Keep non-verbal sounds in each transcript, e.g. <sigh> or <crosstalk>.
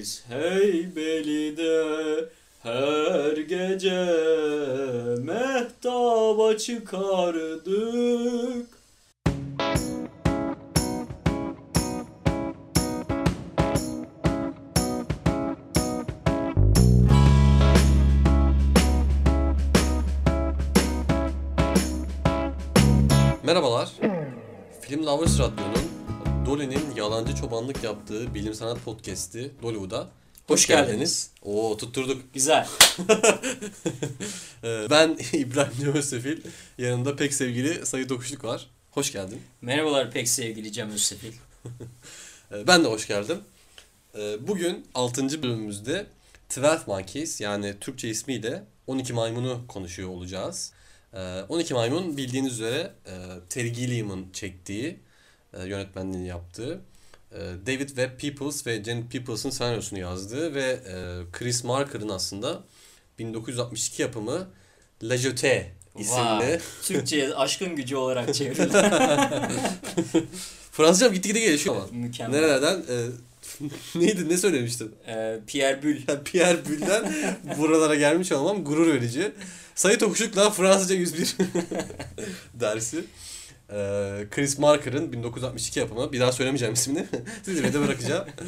Biz Heybeli'de her gece mehtaba çıkardık. Merhabalar. Film Lovers Radyo'nun Dolly'nin yalancı çobanlık yaptığı bilim sanat podcast'i Dollywood'a hoş, Hoş geldiniz. geldiniz. Oo tutturduk. Güzel. <laughs> Ee, ben <laughs> İbrahim Cemözsefil. Yanımda pek sevgili Sayit Okuşluk var. Hoş geldin. Merhabalar pek sevgili Cem Özsefil. <laughs> Ee, ben de hoş geldim. Ee, bugün 6. bölümümüzde 12 Monkeys yani Türkçe ismiyle 12 Maymun'u konuşuyor olacağız. Ee, 12 Maymun bildiğiniz üzere e, Terry Gilliam'ın çektiği, e, yönetmenliğini yaptığı, e, David Webb Peoples ve Janet Peoples'ın senaryosunu yazdığı ve e, Chris Marker'ın aslında 1962 yapımı La Jetée isimli Vay. Türkçe'ye aşkın gücü olarak <laughs> çevrildi. <laughs> Fransızcam gitgide gelişiyor ama. Mükemmel. Nerelerden? E, <laughs> neydi? Ne söylemiştin? Ee, Pierre. Yani Pierre Bull'den buralara gelmiş olmam gurur verici. Sayı Okuşuk'la Fransızca 101 dersi. Ee, Chris Marker'ın 1962 yapımı. Bir daha söylemeyeceğim ismini. <laughs> Sizi de bırakacağım. <laughs>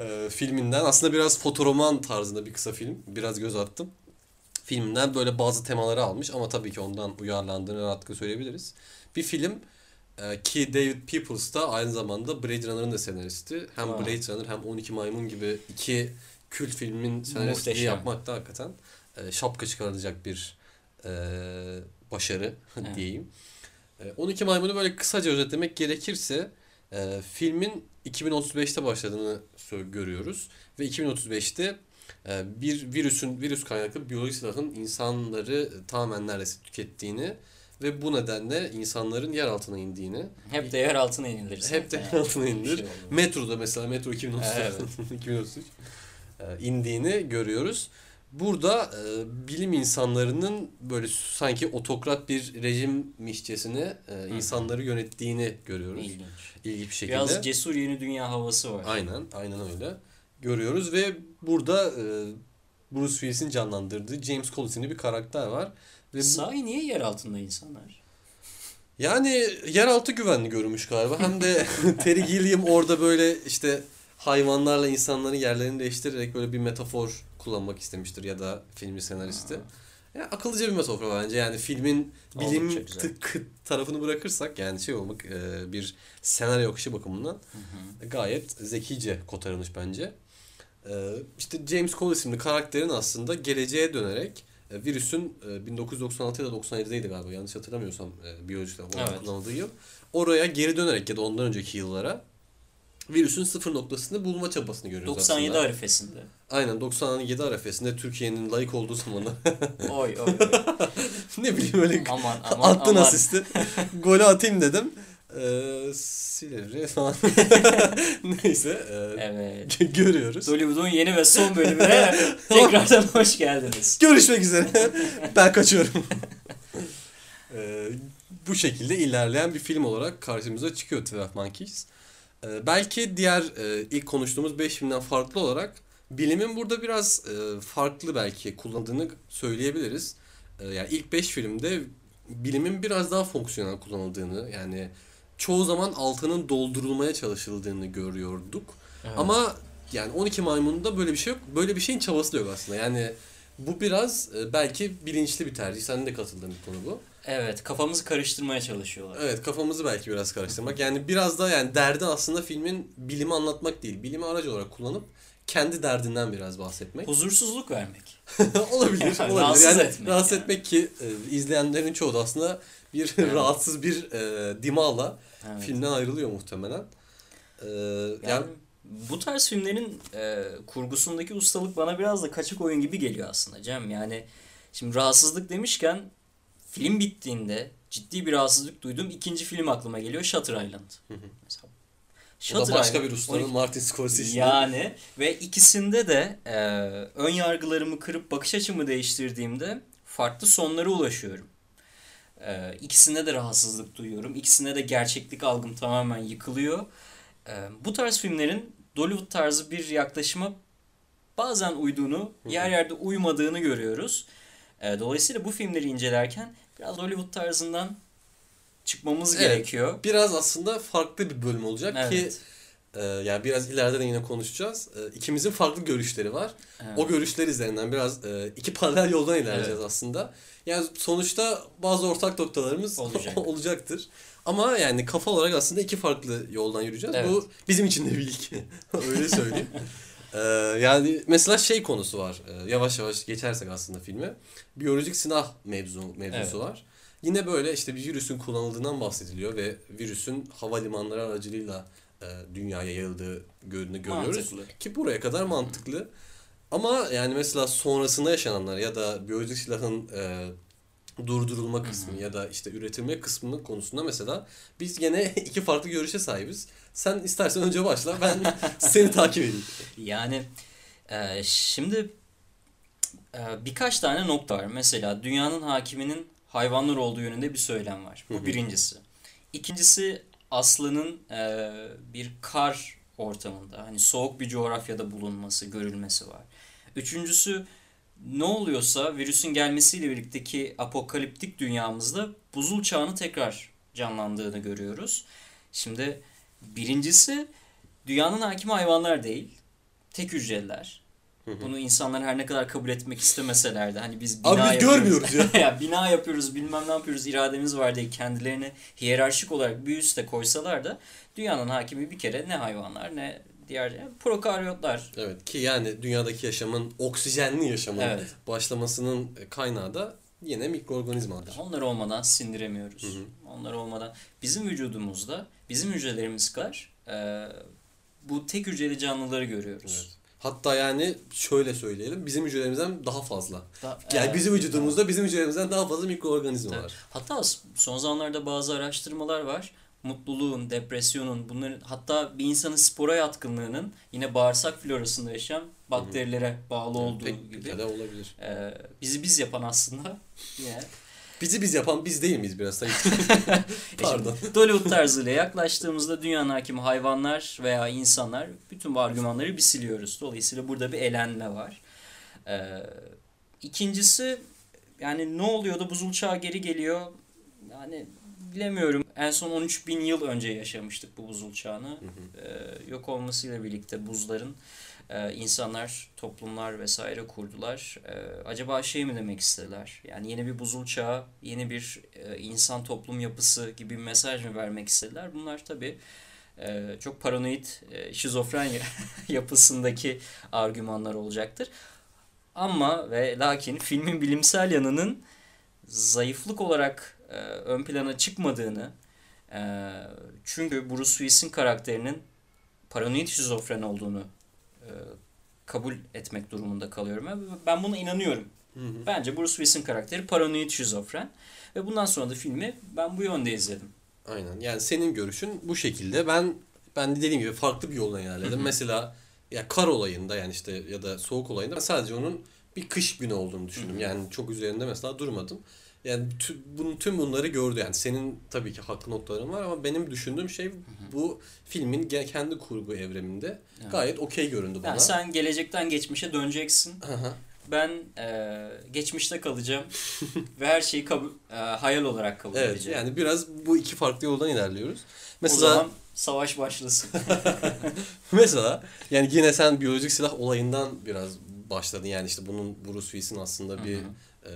Ee, filminden. Aslında biraz fotoroman tarzında bir kısa film. Biraz göz attım. Filminden böyle bazı temaları almış ama tabii ki ondan uyarlandığını rahatlıkla söyleyebiliriz. Bir film e, ki David Peoples da aynı zamanda Blade Runner'ın da senaristi. Hem Wow. Blade Runner hem 12 Maymun gibi iki kült filmin senaristliği yapmak da hakikaten e, şapka çıkarılacak bir e, başarı Evet. diyeyim. E, 12 Maymun'u böyle kısaca özetlemek gerekirse e, filmin 2035'te başladığını görüyoruz ve 2035'te e, bir virüsün virüs kaynaklı biyolojik silahın insanları tamamen neredeyse tükettiğini ve bu nedenle insanların yer altına indiğini Hep de yer altına inilir. hep de yer altına inilir. Şey. Metroda mesela Metro 2033 Evet. <laughs> 2033 e, indiğini görüyoruz. Burada e, bilim insanlarının böyle sanki otokrat bir rejimmişçesine e, insanları yönettiğini görüyoruz. İlginç. İlginç bir şekilde. Biraz cesur yeni dünya havası var. Aynen, aynen öyle. Görüyoruz ve burada e, Bruce Willis'in canlandırdığı James Collins'in bir karakter var. Ve bu, Sahi niye yer altında insanlar? yani yeraltı güvenli görünmüş galiba. Hem de <laughs> Terry Gilliam orada böyle işte hayvanlarla insanların yerlerini değiştirerek böyle bir metafor kullanmak istemiştir ya da filmin senaristi. Ya akıllıca bir metafor bence. Yani filmin bilim tık tarafını bırakırsak yani şey olmak e, bir senaryo akışı bakımından gayet zekice kotarılmış bence. E, işte James Cole isimli karakterin aslında geleceğe dönerek e, virüsün e, 1996 ya da 97'deydi galiba yanlış hatırlamıyorsam e, biyolojik olarak Evet. kullanıldığı yıl. Oraya geri dönerek ya da ondan önceki yıllara virüsün sıfır noktasını bulma çabasını görüyoruz 97 aslında. arifesinde. Aynen 97 arifesinde Türkiye'nin layık olduğu zamanda <laughs> Oy oy oy. ne bileyim öyle aman aman attın aman. asisti. <laughs> Golü atayım dedim. Ee, Silivri falan. <laughs> Neyse. e, Evet. görüyoruz. Hollywood'un yeni ve son bölümüne tekrardan hoş geldiniz. Görüşmek üzere. ben kaçıyorum. Ee, bu şekilde ilerleyen bir film olarak karşımıza çıkıyor 12 Monkeys. Ee, belki diğer e, ilk konuştuğumuz 5 filmden farklı olarak bilimin burada biraz e, farklı belki kullandığını söyleyebiliriz. Ee, yani ilk 5 filmde bilimin biraz daha fonksiyonel kullanıldığını yani çoğu zaman altının doldurulmaya çalışıldığını görüyorduk. Evet. Ama yani 12 Maymun'da böyle bir şey yok. Böyle bir şeyin çabası da yok aslında. Yani bu biraz e, belki bilinçli bir tercih. Senin de katıldığın bir konu bu. Evet kafamızı karıştırmaya çalışıyorlar. Evet kafamızı belki biraz karıştırmak. Yani biraz da yani derdi aslında filmin bilimi anlatmak değil. Bilimi aracı olarak kullanıp kendi derdinden biraz bahsetmek. Huzursuzluk vermek. <laughs> olabilir. Yani olabilir. rahatsız yani etmek rahatsız yani. etmek ki e, izleyenlerin çoğu da aslında bir Evet. <laughs> rahatsız bir e, dimağla Evet. filmden ayrılıyor muhtemelen. E, Yani, yani bu tarz filmlerin e, kurgusundaki ustalık bana biraz da kaçık oyun gibi geliyor aslında Cem. Yani şimdi rahatsızlık demişken film bittiğinde ciddi bir rahatsızlık duyduğum ikinci film aklıma geliyor Shutter Island. Mesela o da başka Island, bir ustanın 12 Martin Scorsese'nin. Yani ve ikisinde de e, ön yargılarımı kırıp bakış açımı değiştirdiğimde farklı sonlara ulaşıyorum. E, ikisinde de rahatsızlık duyuyorum. İkisinde de gerçeklik algım tamamen yıkılıyor. E, bu tarz filmlerin Dollywood tarzı bir yaklaşıma bazen uyduğunu, yer yerde uymadığını görüyoruz. E, dolayısıyla bu filmleri incelerken biraz Hollywood tarzından çıkmamız Evet. gerekiyor. Biraz aslında farklı bir bölüm olacak ki Evet. e, yani biraz ileride de yine konuşacağız. E, ikimizin farklı görüşleri var. Evet. O görüşler üzerinden biraz e, iki paralel yoldan ilerleyeceğiz aslında. Yani sonuçta bazı ortak noktalarımız <laughs> Olacak. olacaktır. Ama yani kafa olarak aslında iki farklı yoldan yürüyeceğiz. Evet. Bu bizim için de bir. <laughs> Öyle söyleyeyim. <laughs> Ee, yani mesela şey konusu var. Ee, yavaş yavaş geçersek aslında filme. Biyolojik silah mevzu mevzusu Evet. var. Yine böyle işte bir virüsün kullanıldığından bahsediliyor ve virüsün havalimanları aracılığıyla e, dünyaya yayıldığı görünü görüyoruz. Mantıklı. Ki buraya kadar mantıklı. Ama yani mesela sonrasında yaşananlar ya da biyolojik silahın e, durdurulma kısmı ya da işte üretilme kısmının konusunda mesela biz gene <laughs> iki farklı görüşe sahibiz. Sen istersen önce başla ben <laughs> seni takip edeyim. Yani e, şimdi e, birkaç tane nokta var. Mesela dünyanın hakiminin hayvanlar olduğu yönünde bir söylem var. Bu birincisi. İkincisi Aslı'nın e, bir kar ortamında hani soğuk bir coğrafyada bulunması, görülmesi var. Üçüncüsü ne oluyorsa virüsün gelmesiyle birlikteki apokaliptik dünyamızda buzul çağını tekrar canlandığını görüyoruz. Şimdi birincisi dünyanın hakimi hayvanlar değil, tek hücreliler. Hı hı. Bunu insanlar her ne kadar kabul etmek istemeseler de hani biz bina Abi biz yapıyoruz. görmüyoruz ya. <laughs> ya bina yapıyoruz bilmem ne yapıyoruz irademiz var diye kendilerini hiyerarşik olarak bir üste koysalar da dünyanın hakimi bir kere ne hayvanlar ne diğer prokaryotlar. Evet ki yani dünyadaki yaşamın oksijenli yaşamın Evet. başlamasının kaynağı da yine mikroorganizmalar. Onlar olmadan sindiremiyoruz. Hı hı. Onlar olmadan bizim vücudumuzda bizim hücrelerimiz kadar e, bu tek hücreli canlıları görüyoruz. Evet. Hatta yani şöyle söyleyelim bizim hücrelerimizden daha fazla. Da- Yani evet. bizim vücudumuzda bizim hücrelerimizden daha fazla mikroorganizma Evet. var. Hatta son zamanlarda bazı araştırmalar var. Mutluluğun, depresyonun, bunların hatta bir insanın spora yatkınlığının yine bağırsak florasında yaşayan bakterilere bağlı olduğu Pek gibi. de olabilir. Ee, bizi biz yapan aslında <laughs> yine Bizi biz yapan biz değil miyiz biraz Sayın? <laughs> <laughs> Pardon. E şimdi Dollywood tarzıyla yaklaştığımızda dünyanın hakimi hayvanlar veya insanlar bütün bu argümanları bir siliyoruz. Dolayısıyla burada bir elenme var. Ee, ikincisi yani ne oluyor da buzul çağı geri geliyor? Yani bilemiyorum. En son 13 bin yıl önce yaşamıştık bu buzul çağını. Ee, yok olmasıyla birlikte buzların e, insanlar, toplumlar vesaire kurdular. Ee, acaba şey mi demek istediler? Yani yeni bir buzul çağı, yeni bir e, insan toplum yapısı gibi bir mesaj mı vermek istediler? Bunlar tabii e, çok paranoid, e, şizofren <laughs> yapısındaki argümanlar olacaktır. Ama ve lakin filmin bilimsel yanının zayıflık olarak e, ön plana çıkmadığını e, çünkü Bruce Willis'in karakterinin paranoid şizofren olduğunu e, kabul etmek durumunda kalıyorum. Ben buna inanıyorum. Hı hı. Bence Bruce Willis'in karakteri paranoid şizofren. Ve bundan sonra da filmi ben bu yönde izledim. Aynen. Yani senin görüşün bu şekilde. Ben ben de dediğim gibi farklı bir yoldan ilerledim. Mesela ya kar olayında yani işte ya da soğuk olayında sadece onun bir kış günü olduğunu düşündüm. Yani çok üzerinde mesela durmadım. Yani tü, bunun tüm bunları gördü yani. Senin tabii ki haklı noktaların var ama benim düşündüğüm şey bu filmin kendi kurgu evreninde Evet. gayet okey göründü bana. Yani sen gelecekten geçmişe döneceksin. Aha. Ben e, geçmişte kalacağım <laughs> ve her şeyi kabul, e, hayal olarak kabul Evet edeceğim. yani biraz bu iki farklı yoldan ilerliyoruz. o Mesela zaman savaş başlasın. <laughs> Mesela yani yine sen biyolojik silah olayından biraz başladın. Yani işte bunun Bruce Willis'in aslında bir e,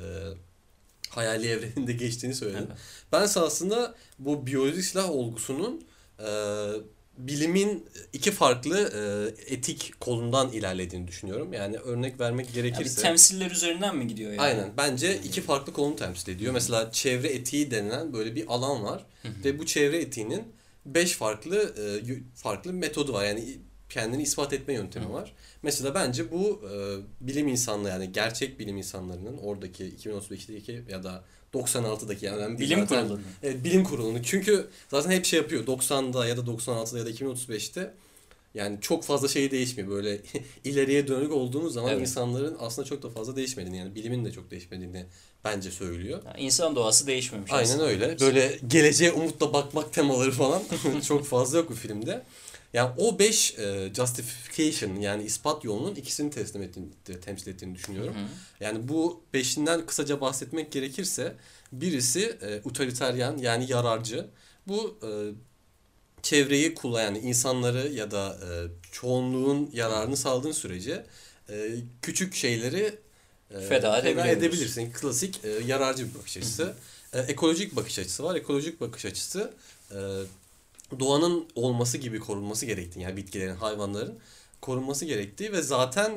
hayali evreninde geçtiğini söyledin. Evet. Ben aslında bu biyolojik silah olgusunun e, bilimin iki farklı e, etik kolundan ilerlediğini düşünüyorum. Yani örnek vermek Yani bir gerekirse. temsiller üzerinden mi gidiyor yani? Aynen. Bence iki farklı konu temsil ediyor. Mesela çevre etiği denilen böyle bir alan var. Ve bu çevre etiğinin beş farklı e, farklı metodu var. Yani kendini ispat etme yöntemi var. Mesela bence bu e, bilim insanlığı yani gerçek bilim insanlarının oradaki 2035'teki ya da 96'daki yani ben Bilim zaten- kurulu. Evet, bilim kurulunu. Çünkü zaten hep şey yapıyor. 90'da ya da 96'da ya da 2035'te yani çok fazla şey değişmiyor. Böyle <laughs> ileriye dönük olduğumuz zaman Evet. insanların aslında çok da fazla değişmediğini yani bilimin de çok değişmediğini bence söylüyor. Yani insan doğası değişmemiş. Aynen aslında. öyle. Böyle geleceğe umutla bakmak temaları falan <laughs> çok fazla yok bu filmde. Yani o 5 e, justification yani ispat yolunun ikisini teslim ettiğini, temsil ettiğini düşünüyorum. Hı hı. Yani bu beşinden kısaca bahsetmek gerekirse birisi e, utilitarian yani yararcı. Bu e, çevreyi kullanan insanları ya da e, çoğunluğun yararını sağladığın sürece e, küçük şeyleri e, Feda edebiliyoruz. edebilirsin. Klasik e, yararcı bir bakış açısı. E, ekolojik bakış açısı var. Ekolojik bakış açısı e, doğanın olması gibi korunması gerektiği yani bitkilerin, hayvanların korunması gerektiği ve zaten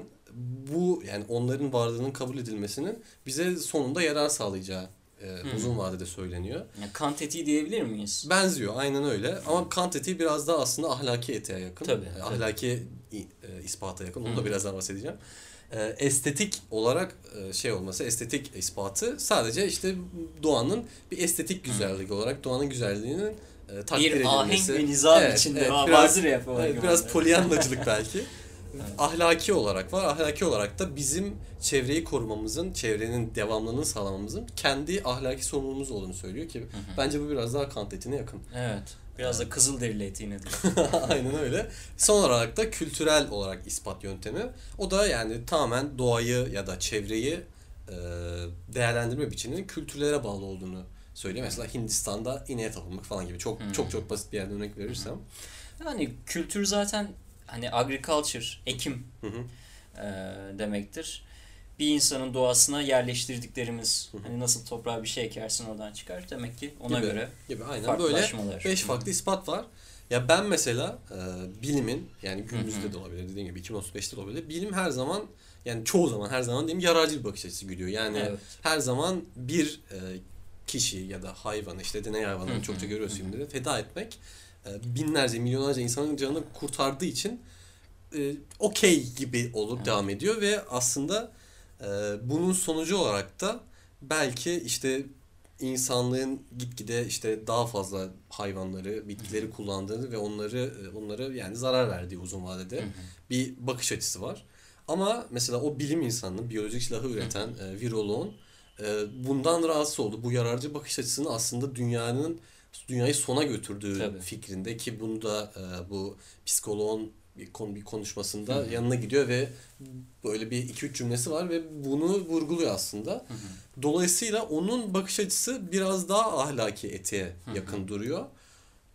bu yani onların varlığının kabul edilmesinin bize sonunda yarar sağlayacağı e, Hmm. uzun vadede söyleniyor. Yani kant etiği diyebilir miyiz? Benziyor aynen öyle ama Kant etiği biraz daha aslında ahlaki etiğe yakın. Tabii, E, tabii. Ahlaki e, ispata yakın. Onu Hı. da birazdan bahsedeceğim. E, estetik olarak e, şey olması, estetik ispatı sadece işte doğanın bir estetik güzelliği olarak doğanın güzelliğinin e, takdir Bir ahenk edilmesi. ve nizam Evet, içinde evet, biraz- vardır ya falan Evet, biraz polyanlacılık belki. <laughs> Ahlaki olarak var. Ahlaki olarak da bizim çevreyi korumamızın, çevrenin devamlılığını sağlamamızın kendi ahlaki sorumluluğumuz olduğunu söylüyor ki bence bu biraz daha Kant etiğine yakın. Evet. Biraz da Kızılderili etiğinedir. <laughs> Aynen öyle. Son olarak da kültürel olarak ispat yöntemi. O da yani tamamen doğayı ya da çevreyi e, değerlendirme biçiminin kültürlere bağlı olduğunu söylüyor. Mesela Hindistan'da ineğe tapınmak falan gibi. Çok Hmm. çok çok basit bir yerden örnek verirsem. Yani kültür zaten hani agriculture, ekim Hı hı. e, demektir. Bir insanın doğasına yerleştirdiklerimiz Hı hı. hani nasıl toprağa bir şey ekersin oradan çıkar. Demek ki ona Gibi. göre Gibi aynen böyle beş farklı ispat var. Ya ben mesela e, bilimin yani günümüzde de olabilir dediğim gibi 2035'te de olabilir. Bilim her zaman yani çoğu zaman her zaman diyeyim yararcı bir bakış açısı güdüyor. Yani Evet. her zaman bir e, kişi ya da hayvan işte deney hayvanlarını çokça görüyoruz hı. filmde feda etmek e, binlerce milyonlarca insanın canını kurtardığı için e, okey gibi olup Evet. devam ediyor ve aslında e, bunun sonucu olarak da belki işte insanlığın gitgide işte daha fazla hayvanları, bitkileri kullandığını ve onları onları yani zarar verdiği uzun vadede Hı hı. bir bakış açısı var. Ama mesela o bilim insanının, biyolojik silahı üreten e, viroloğun bundan rahatsız oldu. Bu yararcı bakış açısını aslında dünyanın dünyayı sona götürdüğü Tabii. fikrinde ki bunu da e, bu psikoloğun bir, konu, bir konuşmasında Hı hı. yanına gidiyor ve böyle bir iki üç cümlesi var ve bunu vurguluyor aslında. Hı hı. Dolayısıyla onun bakış açısı biraz daha ahlaki etiğe Hı hı. yakın duruyor.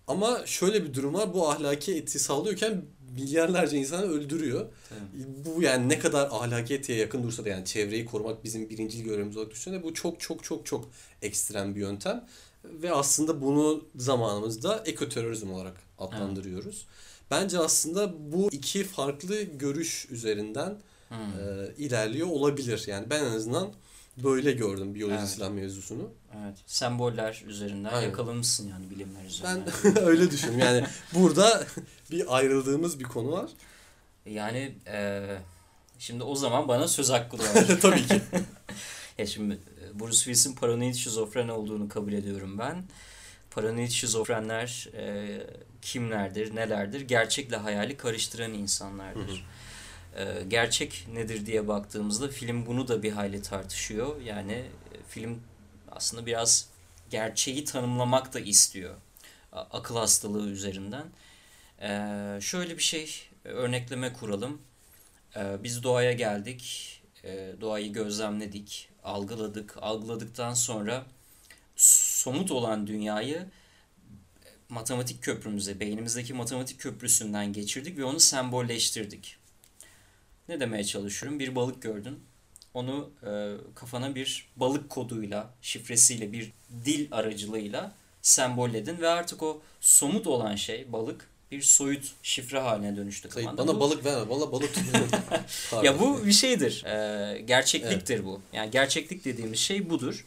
Ama şöyle bir durum var. Bu ahlaki etiği sağlıyorken milyarlarca insanı öldürüyor. Tabii. Bu yani ne kadar ahlaki etiğe yakın dursa da yani çevreyi korumak bizim birincil görevimiz olarak de bu çok çok çok çok ekstrem bir yöntem. Ve aslında bunu zamanımızda ekoterörizm olarak adlandırıyoruz. Bence aslında bu iki farklı görüş üzerinden Hı. e, ilerliyor olabilir. Yani ben en azından böyle gördüm biyoloji Evet. silah mevzusunu. Evet. Semboller üzerinden Aynen. yakalamışsın yani bilimler Ben üzerinden. <laughs> öyle düşünüyorum. Yani burada bir ayrıldığımız bir konu var. Yani e, şimdi o zaman bana söz hakkı doğar. <laughs> Tabii ki. <laughs> ya şimdi e, Bruce Willis'in paranoid şizofren olduğunu kabul ediyorum ben. Paranoid şizofrenler e, kimlerdir, nelerdir? Gerçekle hayali karıştıran insanlardır. E, gerçek nedir diye baktığımızda film bunu da bir hayli tartışıyor. Yani e, film aslında biraz gerçeği tanımlamak da istiyor. Akıl hastalığı üzerinden. E, şöyle bir şey e, örnekleme kuralım. E, biz doğaya geldik. E, doğayı gözlemledik, algıladık. Algıladıktan sonra somut olan dünyayı e, matematik köprümüze, beynimizdeki matematik köprüsünden geçirdik ve onu sembolleştirdik. Ne demeye çalışıyorum? Bir balık gördün. Onu e, kafana bir balık koduyla, şifresiyle, bir dil aracılığıyla sembolledin ve artık o somut olan şey balık bir soyut şifre haline dönüştü Sayın, bana Bu- balık verme. Valla balık <laughs> ya bu bir şeydir. Ee, gerçekliktir bu. Yani gerçeklik dediğimiz şey budur.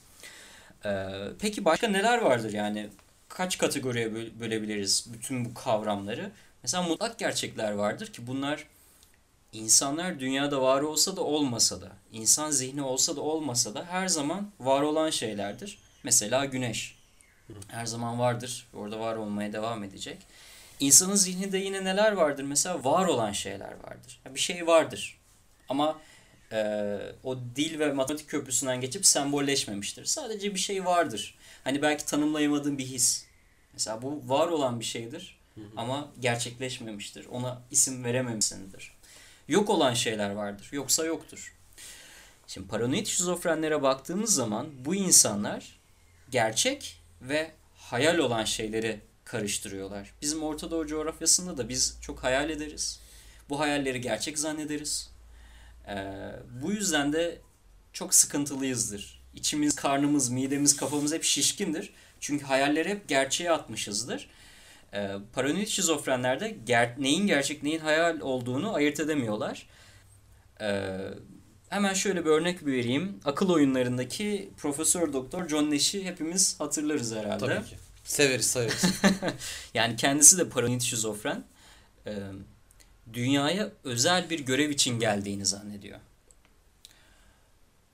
Ee, peki başka neler vardır yani? Kaç kategoriye böl- bölebiliriz bütün bu kavramları? Mesela mutlak gerçekler vardır ki bunlar insanlar dünyada var olsa da olmasa da, insan zihni olsa da olmasa da her zaman var olan şeylerdir. Mesela güneş. Her zaman vardır. Orada var olmaya devam edecek. İnsanın zihninde yine neler vardır? Mesela var olan şeyler vardır. Bir şey vardır. Ama e, o dil ve matematik köprüsünden geçip sembolleşmemiştir. Sadece bir şey vardır. Hani belki tanımlayamadığın bir his. Mesela bu var olan bir şeydir. Ama gerçekleşmemiştir. Ona isim verememişsindir. Yok olan şeyler vardır. Yoksa yoktur. Şimdi paranoid şizofrenlere baktığımız zaman bu insanlar gerçek ve hayal olan şeyleri karıştırıyorlar. Bizim Orta Doğu coğrafyasında da biz çok hayal ederiz. Bu hayalleri gerçek zannederiz. Ee, bu yüzden de çok sıkıntılıyızdır. İçimiz, karnımız, midemiz, kafamız hep şişkindir. Çünkü hayalleri hep gerçeğe atmışızdır. Ee, paranoid şizofrenlerde ger- neyin gerçek neyin hayal olduğunu ayırt edemiyorlar. Ee, hemen şöyle bir örnek vereyim. Akıl oyunlarındaki Profesör Doktor John Nash'i hepimiz hatırlarız herhalde. Tabii ki. Severiz severiz. <laughs> Yani kendisi de paranoid şizofren. Ee, dünyaya özel bir görev için geldiğini zannediyor.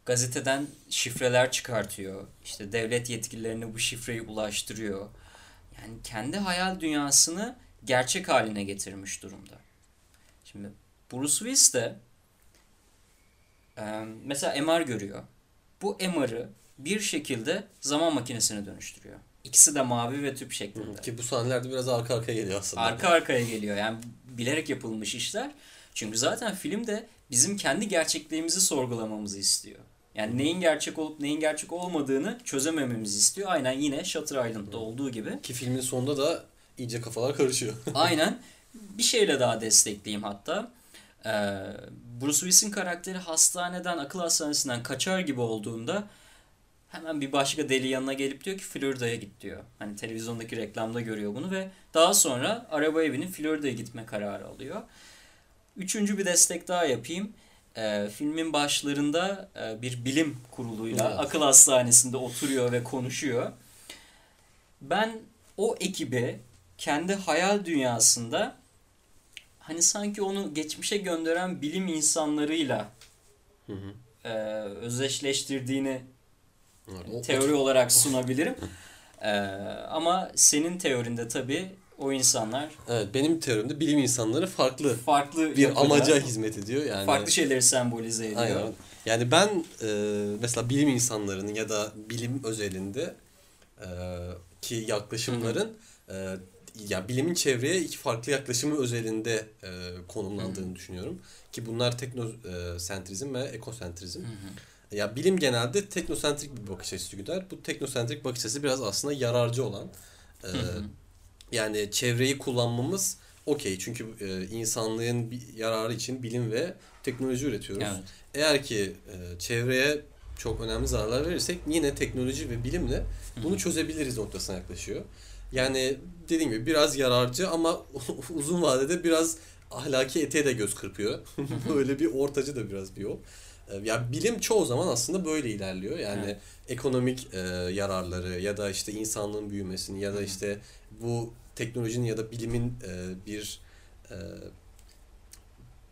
Gazeteden şifreler çıkartıyor. İşte devlet yetkililerine bu şifreyi ulaştırıyor. Yani kendi hayal dünyasını gerçek haline getirmiş durumda. Şimdi Bruce Willis de mesela MR görüyor. Bu MR'ı bir şekilde zaman makinesine dönüştürüyor. İkisi de mavi ve tüp şeklinde. Ki bu sahnelerde biraz arka arkaya geliyor aslında. Arka arkaya geliyor. Yani bilerek yapılmış işler. Çünkü zaten film de bizim kendi gerçekliğimizi sorgulamamızı istiyor. Yani neyin gerçek olup neyin gerçek olmadığını çözemememizi istiyor. Aynen yine Shutter Island'da olduğu gibi. Ki filmin sonunda da iyice kafalar karışıyor. <laughs> Aynen. Bir şeyle daha destekleyeyim hatta. Ee, Bruce Willis'in karakteri hastaneden, akıl hastanesinden kaçar gibi olduğunda hemen bir başka deli yanına gelip diyor ki Florida'ya git diyor. Hani televizyondaki reklamda görüyor bunu ve daha sonra arabaya binip Florida'ya gitme kararı alıyor. Üçüncü bir destek daha yapayım. Ee, filmin başlarında e, bir bilim kuruluyla Evet. akıl hastanesinde oturuyor ve konuşuyor. Ben o ekibi kendi hayal dünyasında hani sanki onu geçmişe gönderen bilim insanlarıyla Hı hı. e, özdeşleştirdiğini Evet, teori olarak sunabilirim. <laughs> E, ama senin teorinde tabii o insanlar Evet benim teorimde bilim insanları farklı farklı bir yapıda, amaca hizmet ediyor. Yani farklı şeyleri sembolize ediyor. Aynen. Yani ben e, mesela bilim insanlarının ya da bilim özelinde e, ki yaklaşımların e, ya bilimin çevreye iki farklı yaklaşımı özelinde e, konumlandığını düşünüyorum. Ki bunlar teknosentrizm ve ekosentrizm. Hı hı. Ya bilim genelde teknosentrik bir bakış açısı güder. Bu teknosentrik bakış açısı biraz aslında yararcı olan. e, yani çevreyi kullanmamız okey. Çünkü e, insanlığın bir yararı için bilim ve teknoloji üretiyoruz. Evet. Eğer ki e, çevreye çok önemli zararlar verirsek yine teknoloji ve bilimle bunu çözebiliriz noktasına yaklaşıyor. Yani dediğim gibi biraz yararcı ama <laughs> uzun vadede biraz ahlaki etiğe de göz kırpıyor. <laughs> böyle bir ortacı da biraz bir yol. E, Ya bilim çoğu zaman aslında böyle ilerliyor. Yani Evet. ekonomik e, yararları ya da işte insanlığın büyümesini ya da işte bu teknolojinin ya da bilimin e, bir e,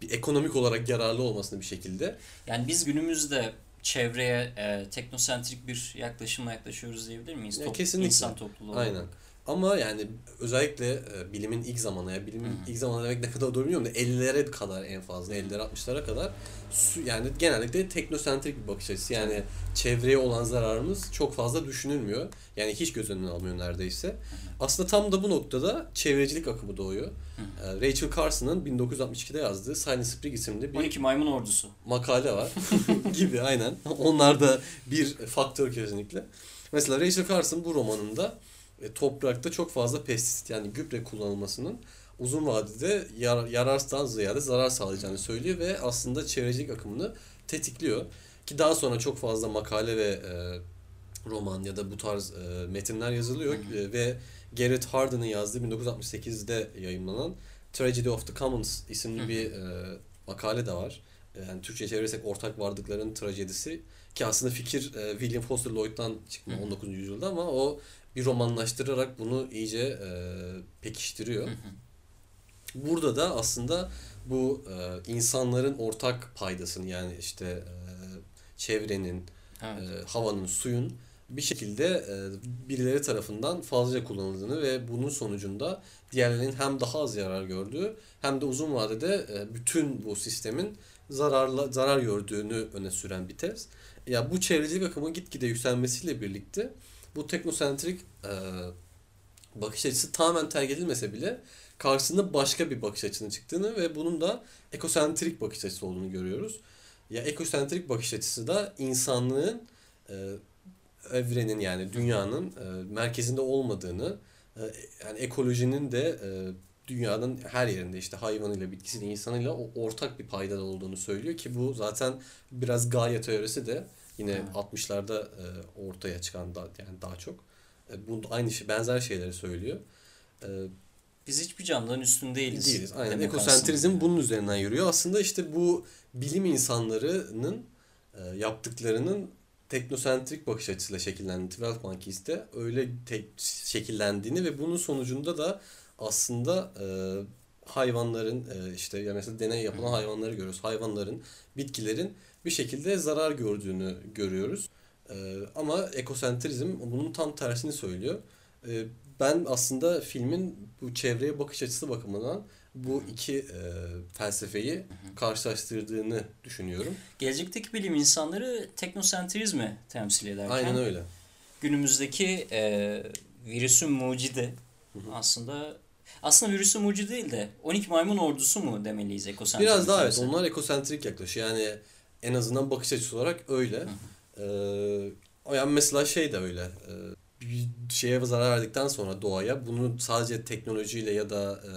bir ekonomik olarak yararlı olmasını bir şekilde Yani biz günümüzde çevreye e, teknosentrik bir yaklaşımla yaklaşıyoruz diyebilir miyiz? Ya Top- kesinlikle. İnsan topluluğu olarak. Ama yani özellikle e, bilimin ilk zamanı ya bilimin hı. ilk zamanı demek ne kadar doğru bilmiyorum da 50'lere kadar en fazla 50'lere 60'lara kadar su, yani genellikle teknosentrik bir bakış açısı. Yani çevreye olan zararımız çok fazla düşünülmüyor. Yani hiç göz önüne almıyor neredeyse. Aslında tam da bu noktada çevrecilik akımı doğuyor. E, Rachel Carson'ın 1962'de yazdığı Silent Spring isimli bir 12 maymun ordusu. makale var <laughs> <laughs> gibi aynen. Onlar da bir faktör kesinlikle. Mesela Rachel Carson bu romanında e, toprakta çok fazla pestisit yani gübre kullanılmasının uzun vadede yar, yararsızdan ziyade zarar sağlayacağını söylüyor ve aslında çevrecilik akımını tetikliyor. Ki daha sonra çok fazla makale ve e, roman ya da bu tarz e, metinler yazılıyor E, ve Garrett Hardin'in yazdığı 1968'de yayımlanan Tragedy of the Commons isimli bir e, makale de var. E, Yani Türkçe çevirirsek ortak varlıkların trajedisi ki aslında fikir e, William Foster Lloyd'dan çıkma Hı hı. 19. yüzyılda ama o bir romanlaştırarak bunu iyice e, pekiştiriyor. Hı hı. Burada da aslında bu e, insanların ortak paydasını yani işte e, çevrenin, Evet. e, havanın, suyun bir şekilde e, birileri tarafından fazlaca kullanıldığını ve bunun sonucunda diğerlerinin hem daha az zarar gördüğü hem de uzun vadede e, bütün bu sistemin zararla zarar gördüğünü öne süren bir tez. Ya bu çevrecilik akımı gitgide yükselmesiyle birlikte bu teknosentrik e, bakış açısı tamamen terk edilmese bile karşısında başka bir bakış açısının çıktığını ve bunun da ekosentrik bakış açısı olduğunu görüyoruz. Ya ekosentrik bakış açısı da insanlığın e, evrenin yani dünyanın e, merkezinde olmadığını e, yani ekolojinin de e, dünyanın her yerinde işte hayvanıyla, bitkisiyle, insanıyla ortak bir payda olduğunu söylüyor ki bu zaten biraz Gaia teorisi de yine Evet. 60'larda e, ortaya çıkan da yani daha çok e, bu aynı şey benzer şeyleri söylüyor. E, Biz hiçbir canlıların üstün değiliz. Değiliz. Aynen. Ekosentrizm aslında. bunun üzerinden yürüyor. Aslında işte bu bilim insanlarının e, yaptıklarının teknosentrik bakış açısıyla şekillendi. Twelve Monkeys'te öyle tek şekillendiğini ve bunun sonucunda da aslında e, hayvanların e, işte ya mesela deney yapılan hayvanları görüyoruz. Hayvanların, bitkilerin bir şekilde zarar gördüğünü görüyoruz. E, ama ekosentrizm bunun tam tersini söylüyor. E, ben aslında filmin bu çevreye bakış açısı bakımından bu iki e, felsefeyi karşılaştırdığını düşünüyorum. Gelecekteki bilim insanları teknosentrizmi temsil ederken Aynen öyle. günümüzdeki e, virüsün mucidi aslında aslında virüsün mucidi değil de 12 maymun ordusu mu demeliyiz ekosentrizm? Biraz daha evet onlar ekosentrik yaklaşıyor. Yani en azından bakış açısı olarak öyle. Ee, yani mesela şey de öyle. Ee, bir şeye zarar verdikten sonra doğaya bunu sadece teknolojiyle ya da e,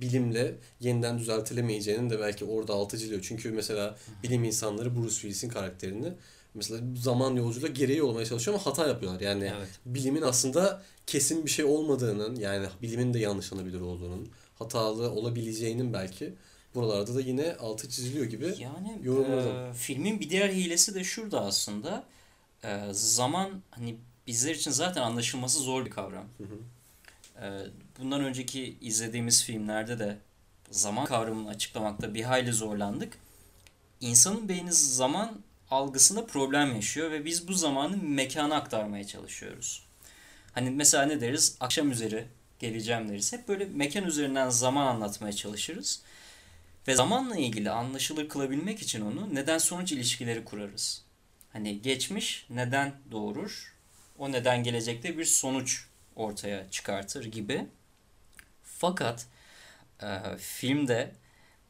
bilimle yeniden düzeltilemeyeceğinin de belki orada altı çiziliyor. Çünkü mesela bilim insanları Bruce Willis'in karakterini mesela zaman yolculuğuyla geriye olmaya çalışıyor ama hata yapıyorlar. Yani Evet. bilimin aslında kesin bir şey olmadığının yani bilimin de yanlışlanabilir olduğunun hatalı olabileceğinin belki buralarda da yine altı çiziliyor gibi. Yani yorumladım. e, filmin bir diğer hilesi de şurada aslında. E, zaman hani bizler için zaten anlaşılması zor bir kavram. Hı hı. E, bundan önceki izlediğimiz filmlerde de zaman kavramını açıklamakta bir hayli zorlandık. İnsanın beyni zaman algısında problem yaşıyor ve biz bu zamanı mekana aktarmaya çalışıyoruz. Hani mesela ne deriz? Akşam üzeri geleceğim deriz. Hep böyle mekan üzerinden zaman anlatmaya çalışırız. Ve zamanla ilgili anlaşılır kılabilmek için onu neden sonuç ilişkileri kurarız. Hani geçmiş neden doğurur? O neden gelecekte bir sonuç ortaya çıkartır gibi. Fakat e, filmde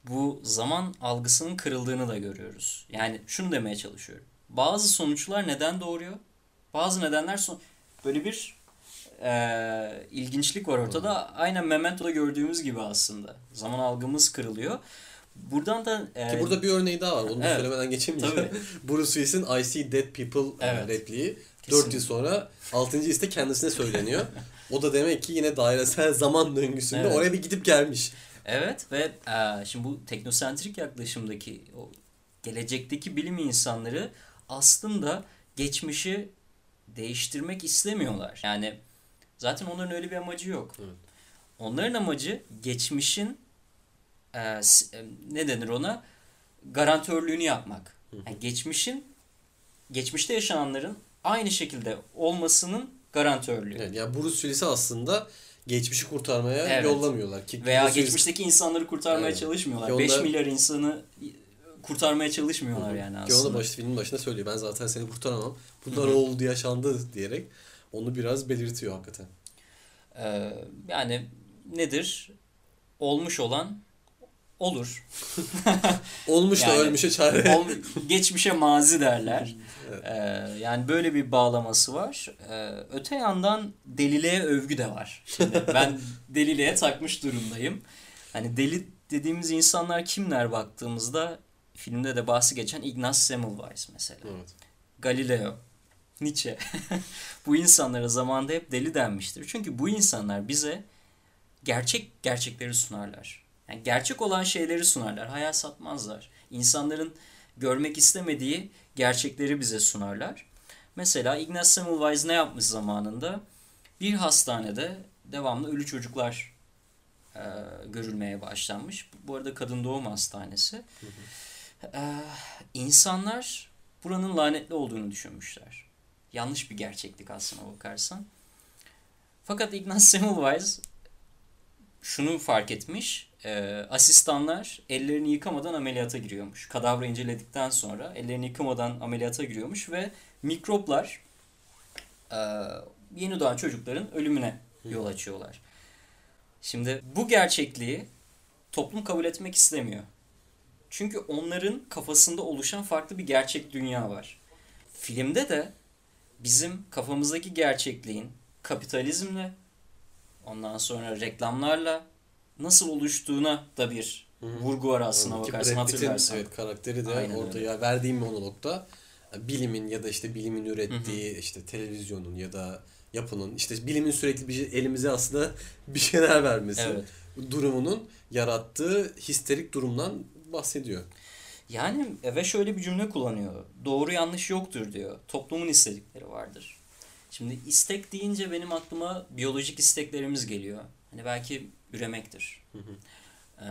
bu zaman algısının kırıldığını da görüyoruz. Yani şunu demeye çalışıyorum. Bazı sonuçlar neden doğuruyor? Bazı nedenler son böyle bir e, ilginçlik var ortada. Aynen Memento'da gördüğümüz gibi aslında. Zaman algımız kırılıyor. Buradan da e, Ki burada bir örneği daha var. Onu Evet. söylemeden geçemeyeceğim. <laughs> Bruce Willis'in I See Dead People Evet. repliği. Kesin. 4 yıl sonra 6. iste kendisine söyleniyor. o da demek ki yine dairesel zaman döngüsünde Evet. oraya bir gidip gelmiş. Evet ve e, şimdi bu teknosentrik yaklaşımdaki o gelecekteki bilim insanları aslında geçmişi değiştirmek istemiyorlar. Yani zaten onların öyle bir amacı yok. Evet. Onların amacı geçmişin e, e, ne denir ona garantörlüğünü yapmak. Yani geçmişin geçmişte yaşananların aynı şekilde olmasının garantörlüğü. Evet, yani Bruce Willis'i aslında geçmişi kurtarmaya Evet. yollamıyorlar. Ki Veya Bruce Willis- geçmişteki insanları kurtarmaya Evet. çalışmıyorlar. Ki 5 onda- milyar insanı kurtarmaya çalışmıyorlar yani Ki onu aslında. baş, filmin başında söylüyor. Ben zaten seni kurtaramam. Bunlar oldu yaşandı diyerek onu biraz belirtiyor hakikaten. Ee, yani nedir? Olmuş olan olur. <laughs> Olmuş da Yani- ölmüşe çare. Ol- geçmişe mazi derler. <laughs> Evet. Ee, yani böyle bir bağlaması var. Ee, öte yandan deliliğe övgü de var. Şimdi ben <laughs> deliliğe takmış durumdayım. Hani deli dediğimiz insanlar kimler baktığımızda filmde de bahsi geçen Ignaz Semmelweis mesela. Evet. Galileo, Nietzsche. <laughs> bu insanlara zamanında hep deli denmiştir. Çünkü bu insanlar bize gerçek gerçekleri sunarlar. Yani gerçek olan şeyleri sunarlar. Hayal satmazlar. İnsanların görmek istemediği gerçekleri bize sunarlar. Mesela Ignaz Semmelweis ne yapmış zamanında? Bir hastanede devamlı ölü çocuklar e, görülmeye başlanmış. Bu arada kadın doğum hastanesi. E, insanlar buranın lanetli olduğunu düşünmüşler. Yanlış bir gerçeklik aslına bakarsan. Fakat Ignaz <laughs> Semmelweis şunu fark etmiş. e, asistanlar ellerini yıkamadan ameliyata giriyormuş. Kadavra inceledikten sonra ellerini yıkamadan ameliyata giriyormuş ve mikroplar e, yeni doğan çocukların ölümüne yol açıyorlar. Şimdi bu gerçekliği toplum kabul etmek istemiyor. Çünkü onların kafasında oluşan farklı bir gerçek dünya var. Filmde de bizim kafamızdaki gerçekliğin kapitalizmle ondan sonra reklamlarla nasıl oluştuğuna da bir vurgu var bakarsın Brad Pitt'in, hatırlarsan. Evet karakteri de Aynen orada öyle. ya verdiğim monologda bilimin ya da işte bilimin ürettiği işte televizyonun ya da yapının işte bilimin sürekli bir şey- elimize aslında <laughs> bir şeyler vermesi Evet. durumunun yarattığı histerik durumdan bahsediyor. Yani ve şöyle bir cümle kullanıyor. Doğru yanlış yoktur diyor. Toplumun istedikleri vardır. Şimdi istek deyince benim aklıma biyolojik isteklerimiz geliyor. Hani belki üremektir. Ee,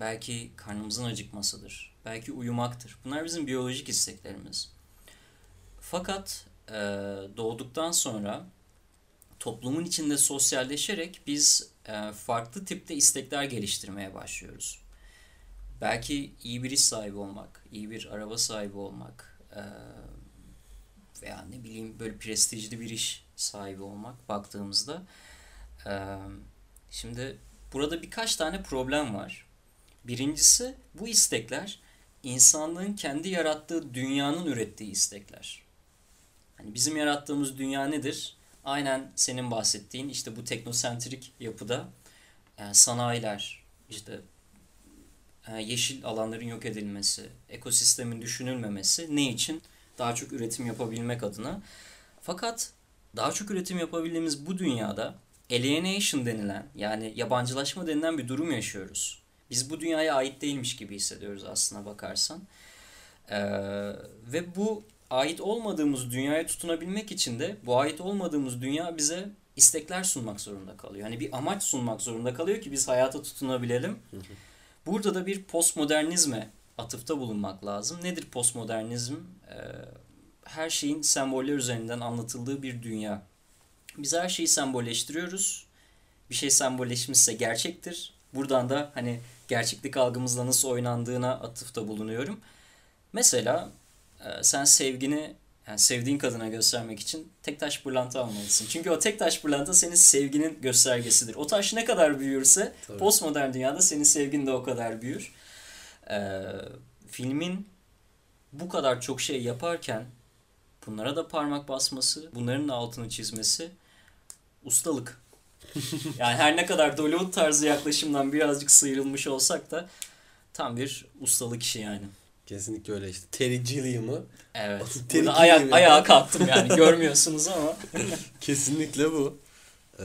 belki karnımızın acıkmasıdır. Belki uyumaktır. Bunlar bizim biyolojik isteklerimiz. Fakat e, doğduktan sonra toplumun içinde sosyalleşerek biz e, farklı tipte istekler geliştirmeye başlıyoruz. Belki iyi bir iş sahibi olmak, iyi bir araba sahibi olmak veya ne bileyim böyle prestijli bir iş sahibi olmak baktığımızda. Şimdi burada birkaç tane problem var. Birincisi bu istekler insanlığın kendi yarattığı dünyanın ürettiği istekler. Hani bizim yarattığımız dünya nedir? Aynen senin bahsettiğin işte bu teknosentrik yapıda yani sanayiler, işte yeşil alanların yok edilmesi, ekosistemin düşünülmemesi ne için? Daha çok üretim yapabilmek adına. Fakat daha çok üretim yapabildiğimiz bu dünyada alienation denilen yani yabancılaşma denilen bir durum yaşıyoruz. Biz bu dünyaya ait değilmiş gibi hissediyoruz aslına bakarsan. Ee, ve bu ait olmadığımız dünyaya tutunabilmek için de bu ait olmadığımız dünya bize istekler sunmak zorunda kalıyor. Hani bir amaç sunmak zorunda kalıyor ki biz hayata tutunabilelim. Burada da bir postmodernizme atıfta bulunmak lazım. Nedir postmodernizm? Ee, her şeyin semboller üzerinden anlatıldığı bir dünya. Biz her şeyi sembolleştiriyoruz. Bir şey sembolleşmişse gerçektir. Buradan da hani gerçeklik algımızla nasıl oynandığına atıfta bulunuyorum. Mesela e, sen sevgini yani sevdiğin kadına göstermek için tek taş pırlanta almalısın. Çünkü o tek taş pırlanta senin sevginin göstergesidir. O taş ne kadar büyürse Tabii. postmodern dünyada senin sevgin de o kadar büyür. Ee, filmin bu kadar çok şey yaparken bunlara da parmak basması, bunların da altını çizmesi ustalık. <laughs> yani her ne kadar Hollywood tarzı yaklaşımdan birazcık sıyrılmış olsak da tam bir ustalık işi yani. Kesinlikle öyle işte. Gilliam'ı Evet. Burada ayak, ayağa kalktım yani görmüyorsunuz ama. <laughs> kesinlikle bu. Ee,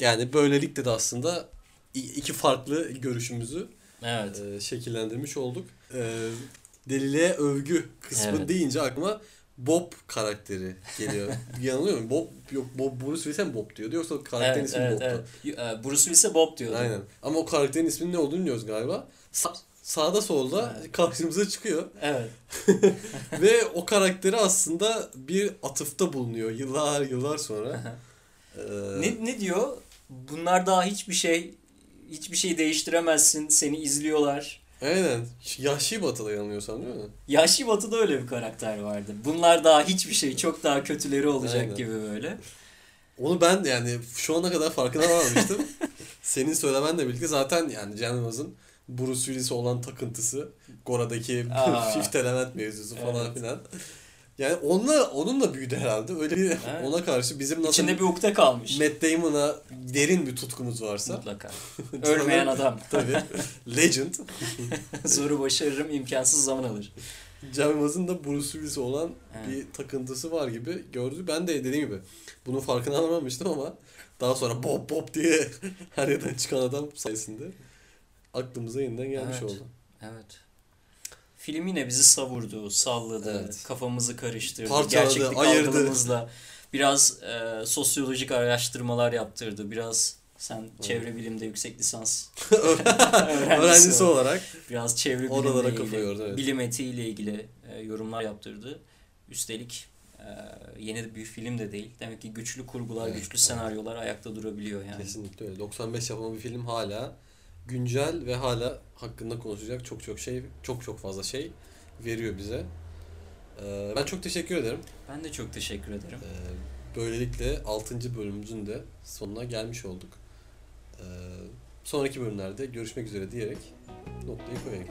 yani böylelikle de aslında iki farklı görüşümüzü Evet. e, şekillendirmiş olduk. Ee, deliliğe övgü kısmı Evet. deyince aklıma Bob karakteri geliyor. <laughs> Yanılıyor muyum? Bob yok Bob Bruce Willis'e mi Bob diyordu yoksa karakterin Evet, ismi evet, Bob'tu? evet. E, Bruce Willis'e Bob diyordu. Aynen. Ama o karakterin isminin ne olduğunu biliyoruz galiba. Sa- sağda solda karşımıza çıkıyor. Evet. <laughs> Ve o karakteri aslında bir atıfta bulunuyor yıllar yıllar sonra. Ee, Ne, ne diyor? Bunlar daha hiçbir şey hiçbir şey değiştiremezsin. Seni izliyorlar. Aynen. Yahşi Batı'da yanılmıyorsam değil mi? Yaşı Batı'da öyle bir karakter vardı. Bunlar daha hiçbir şey. Çok daha kötüleri olacak Aynen. gibi böyle. Onu ben yani şu ana kadar farkına varmamıştım. <laughs> Senin söylemenle birlikte zaten yani Can Yılmaz'ın Bruce Willis'e olan takıntısı, Gora'daki. <laughs> Fifth Element mevzusu falan Evet. filan. Yani onunla onunla büyüdü herhalde. Öyle bir Evet. ona karşı bizim nasıl İçinde bir ukde kalmış. Matt Damon'a derin bir tutkumuz varsa. Mutlaka. <laughs> Ölmeyen adam. <laughs> Tabii. Legend. Zoru başarırım imkansız zaman alır. Yılmaz'ın da Bruce Willis'e olan Evet. bir takıntısı var gibi gördü. Ben de dediğim gibi bunun farkına varmamıştım ama daha sonra Bob Bob diye her yerden çıkan adam sayesinde aklımıza yeniden gelmiş Evet. oldu. Evet. Film yine bizi savurdu, salladı, Evet. kafamızı karıştırdı, Parçaladı, gerçeklik ayırdı. algılarımızla biraz e, sosyolojik araştırmalar yaptırdı. Biraz sen çevre bilimde yüksek lisans <laughs> Öğrencisi olarak biraz çevre bilimle ilgili, yordu, evet. bilim etiğiyle ilgili e, yorumlar yaptırdı. Üstelik e, yeni bir film de değil. Demek ki güçlü kurgular, Evet, güçlü evet. senaryolar ayakta durabiliyor yani. kesinlikle öyle. 95 yapımı bir film hala güncel ve hala hakkında konuşacak çok çok şey, çok çok fazla şey veriyor bize. Ee, ben çok teşekkür ederim. Ben de çok teşekkür ederim. Ee, Böylelikle 6. bölümümüzün de sonuna gelmiş olduk. Ee, sonraki bölümlerde görüşmek üzere diyerek noktayı koyayım.